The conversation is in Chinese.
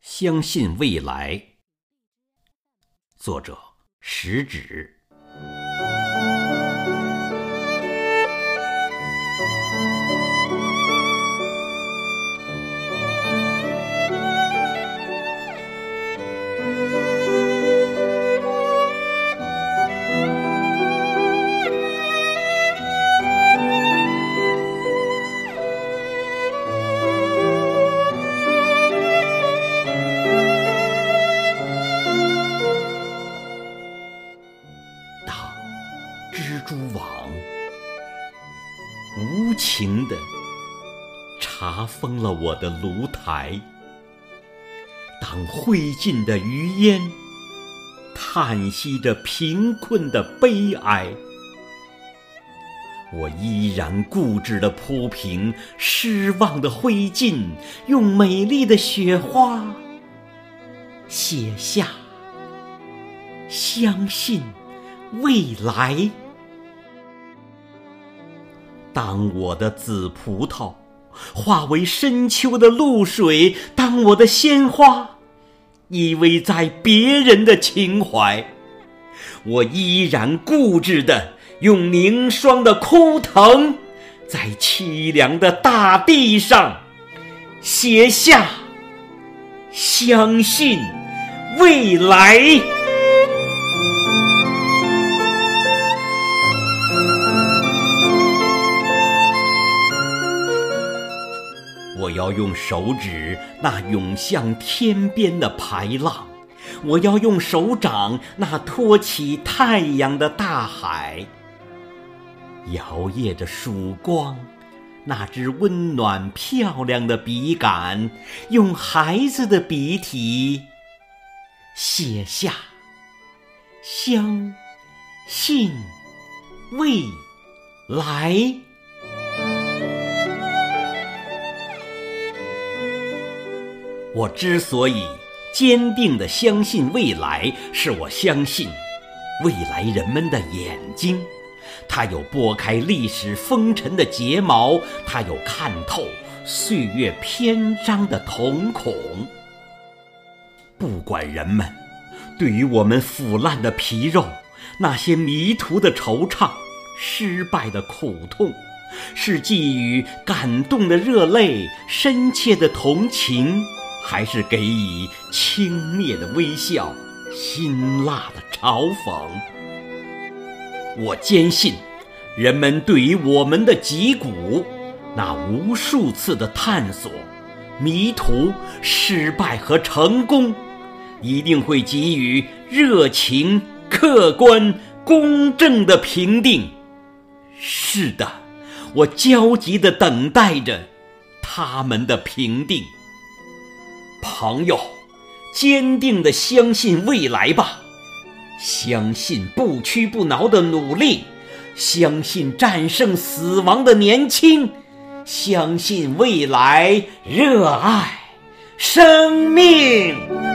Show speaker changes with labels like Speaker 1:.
Speaker 1: 相信未来。作者：食指。蛛网无情地查封了我的炉台，当灰烬的余烟叹息着贫困的悲哀，我依然固执地铺平失望的灰烬，用美丽的雪花写下相信。未来，当我的紫葡萄化为深秋的露水，当我的鲜花依偎在别人的情怀，我依然固执的用凝霜的枯藤，在凄凉的大地上写下相信未来。我要用手指那涌向天边的排浪，我要用手掌那托起太阳的大海，摇曳着曙光，那支温暖漂亮的笔杆，用孩子的笔体写下。相信未来。我之所以坚定地相信未来，是我相信未来人们的眼睛，它有拨开历史风尘的睫毛，它有看透岁月篇章的瞳孔。不管人们对于我们腐烂的皮肉，那些迷途的惆怅，失败的苦痛，是寄予感动的热泪，深切的同情。还是给予轻蔑的微笑，辛辣的嘲讽。我坚信，人们对于我们的脊骨，那无数次的探索、迷途、失败和成功，一定会给予热情、客观、公正的评定。是的，我焦急地等待着他们的评定。朋友，坚定地相信未来吧，相信不屈不挠的努力，相信战胜死亡的年轻，相信未来，热爱生命。